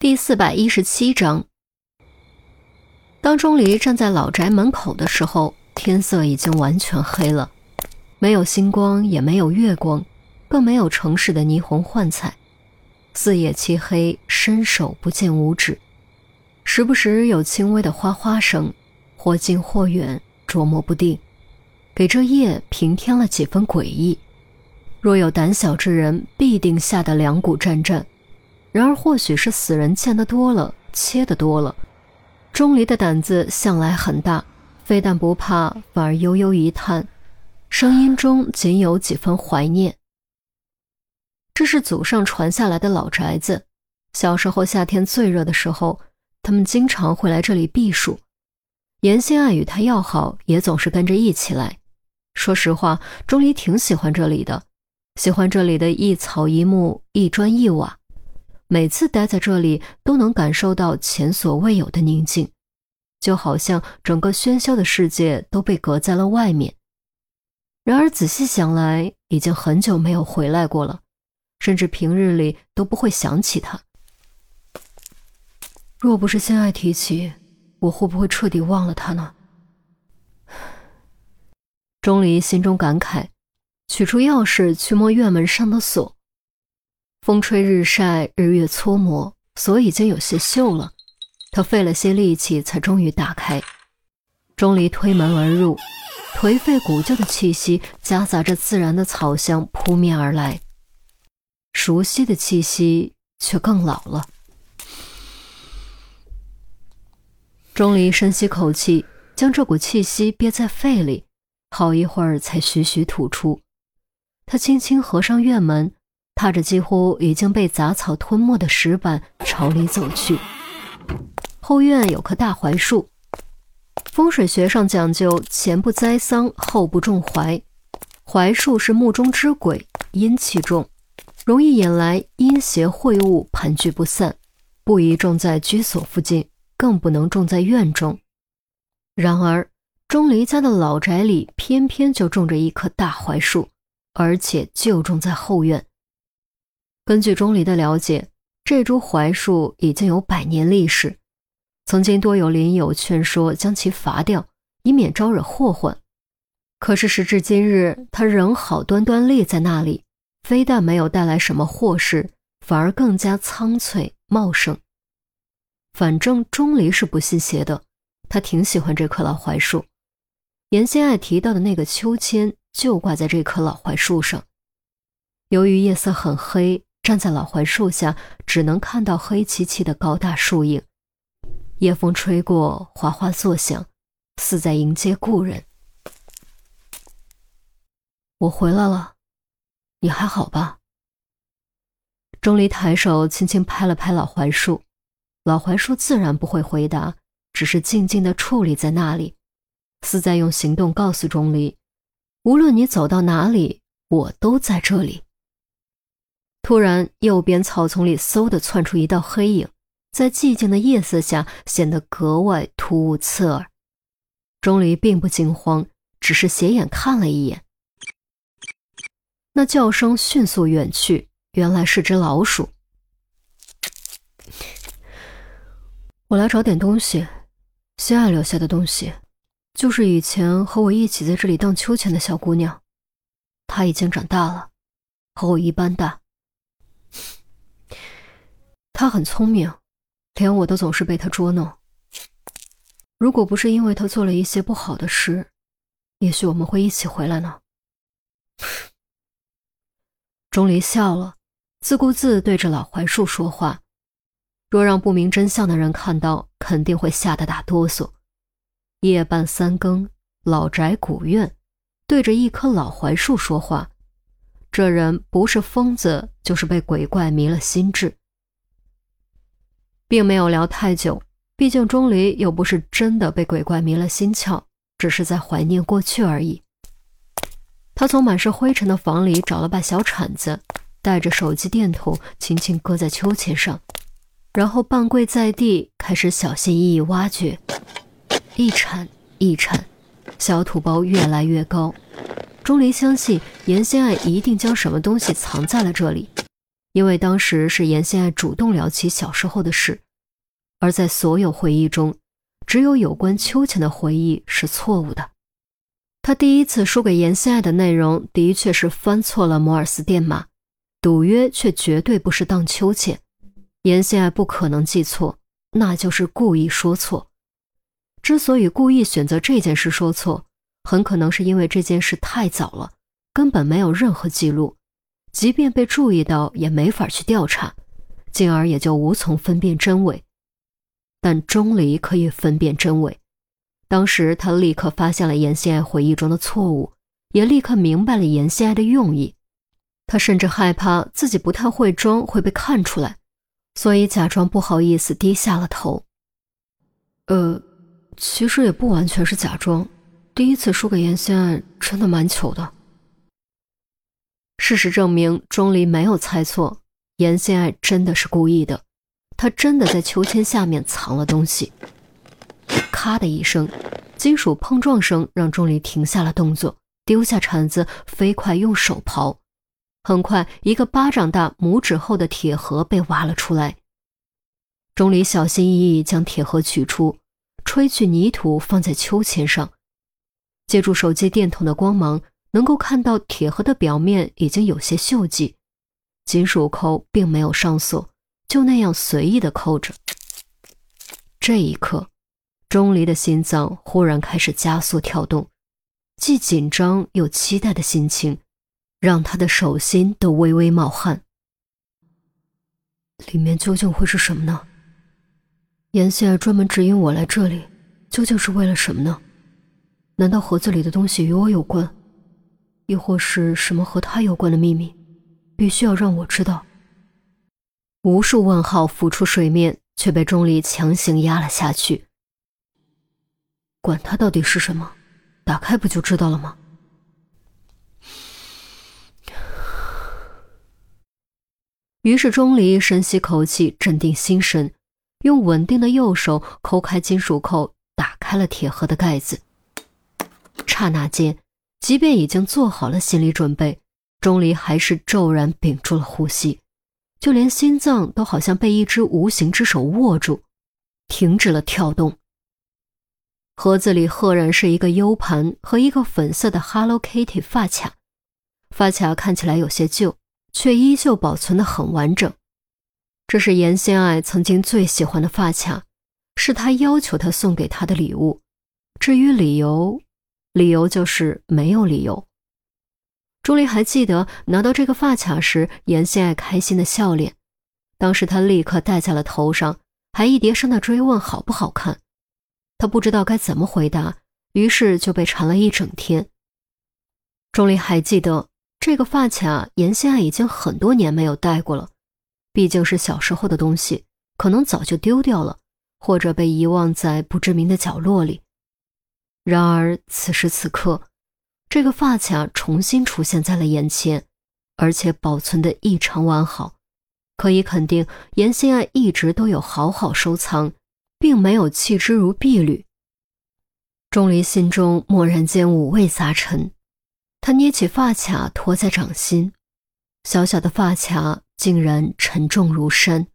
第四百一十七章，当钟离站在老宅门口的时候，天色已经完全黑了，没有星光，也没有月光，更没有城市的霓虹幻彩，四野漆黑，伸手不见五指，时不时有轻微的哗哗声，或近或远，捉摸不定，给这夜平添了几分诡异。若有胆小之人，必定吓得两股战战。然而，或许是死人见得多了，切得多了，钟离的胆子向来很大，非但不怕，反而悠悠一叹，声音中仅有几分怀念。这是祖上传下来的老宅子，小时候夏天最热的时候，他们经常会来这里避暑。严心爱与他要好，也总是跟着一起来。说实话，钟离挺喜欢这里的，喜欢这里的一草一木，一砖一瓦。每次待在这里，都能感受到前所未有的宁静，就好像整个喧嚣的世界都被隔在了外面。然而仔细想来，已经很久没有回来过了，甚至平日里都不会想起他。若不是现爱提起，我会不会彻底忘了他呢？钟离心中感慨，取出钥匙去摸院门上的锁。风吹日晒，日月搓磨，锁已经有些锈了。他费了些力气，才终于打开。钟离推门而入，颓废古旧的气息夹杂着自然的草香扑面而来，熟悉的气息却更老了。钟离深吸口气，将这股气息憋在肺里，好一会儿才徐徐吐出。他轻轻合上院门。踏着几乎已经被杂草吞没的石板朝里走去。后院有棵大槐树，风水学上讲究前不栽桑，后不种槐。槐树是木中之鬼，阴气重，容易引来阴邪秽物盘踞不散，不宜种在居所附近，更不能种在院中。然而钟离家的老宅里偏偏就种着一棵大槐树，而且就种在后院。根据钟离的了解，这株槐树已经有百年历史，曾经多有邻友劝说将其伐掉，以免招惹祸患。可是时至今日，它仍好端端立在那里，非但没有带来什么祸事，反而更加苍翠茂盛。反正钟离是不信邪的，他挺喜欢这棵老槐树。严心爱提到的那个秋千就挂在这棵老槐树上，由于夜色很黑。站在老槐树下，只能看到黑漆漆的高大树影。夜风吹过，哗哗作响，似在迎接故人。我回来了，你还好吧？钟离抬手轻轻拍了拍老槐树，老槐树自然不会回答，只是静静的矗立在那里，似在用行动告诉钟离：无论你走到哪里，我都在这里。突然，右边草丛里嗖的窜出一道黑影，在寂静的夜色下显得格外突兀刺耳。钟离并不惊慌，只是斜眼看了一眼。那叫声迅速远去，原来是只老鼠。我来找点东西，心爱留下的东西，就是以前和我一起在这里荡秋千的小姑娘，她已经长大了，和我一般大。他很聪明，连我都总是被他捉弄。如果不是因为他做了一些不好的事，也许我们会一起回来呢。钟离笑了，自顾自对着老槐树说话。若让不明真相的人看到，肯定会吓得打哆嗦。夜半三更，老宅古院，对着一棵老槐树说话，这人不是疯子，就是被鬼怪迷了心智。并没有聊太久，毕竟钟离又不是真的被鬼怪迷了心窍，只是在怀念过去而已。他从满是灰尘的房里找了把小铲子，带着手机电筒，轻轻搁在秋千上，然后半跪在地，开始小心翼翼挖掘，一铲一铲，小土包越来越高。钟离相信严心爱一定将什么东西藏在了这里。因为当时是严心爱主动聊起小时候的事，而在所有回忆中，只有有关秋千的回忆是错误的。他第一次输给严心爱的内容的确是翻错了摩尔斯电码，赌约却绝对不是荡秋千。严心爱不可能记错，那就是故意说错。之所以故意选择这件事说错，很可能是因为这件事太早了，根本没有任何记录。即便被注意到，也没法去调查，进而也就无从分辨真伪。但钟离可以分辨真伪，当时他立刻发现了严心爱回忆中的错误，也立刻明白了严心爱的用意。他甚至害怕自己不太会装会被看出来，所以假装不好意思低下了头。呃，其实也不完全是假装，第一次输给严心爱真的蛮糗的。事实证明，钟离没有猜错，严心爱真的是故意的，他真的在秋千下面藏了东西。咔的一声，金属碰撞声让钟离停下了动作，丢下铲子，飞快用手刨。很快，一个巴掌大、拇指厚的铁盒被挖了出来。钟离小心翼翼将铁盒取出，吹去泥土，放在秋千上，借助手机电筒的光芒。能够看到铁盒的表面已经有些锈迹，金属扣并没有上锁，就那样随意的扣着。这一刻，钟离的心脏忽然开始加速跳动，既紧张又期待的心情，让他的手心都微微冒汗。里面究竟会是什么呢？严谢儿专门指引我来这里，究竟是为了什么呢？难道盒子里的东西与我有关？亦或是什么和他有关的秘密，必须要让我知道。无数问号浮出水面，却被钟离强行压了下去。管它到底是什么，打开不就知道了吗？于是钟离深吸口气，镇定心神，用稳定的右手抠开金属扣，打开了铁盒的盖子。刹那间。即便已经做好了心理准备，钟离还是骤然屏住了呼吸，就连心脏都好像被一只无形之手握住，停止了跳动。盒子里赫然是一个 U 盘和一个粉色的 Hello Kitty 发卡，发卡看起来有些旧，却依旧保存的很完整。这是严心爱曾经最喜欢的发卡，是他要求他送给他的礼物。至于理由，理由就是没有理由。钟离还记得拿到这个发卡时，严心爱开心的笑脸。当时他立刻戴在了头上，还一叠声的追问好不好看。他不知道该怎么回答，于是就被缠了一整天。钟离还记得这个发卡，严心爱已经很多年没有戴过了，毕竟是小时候的东西，可能早就丢掉了，或者被遗忘在不知名的角落里。然而此时此刻，这个发卡重新出现在了眼前，而且保存的异常完好，可以肯定严心爱一直都有好好收藏，并没有弃之如敝履。钟离心中蓦然间五味杂陈，他捏起发卡托在掌心，小小的发卡竟然沉重如山。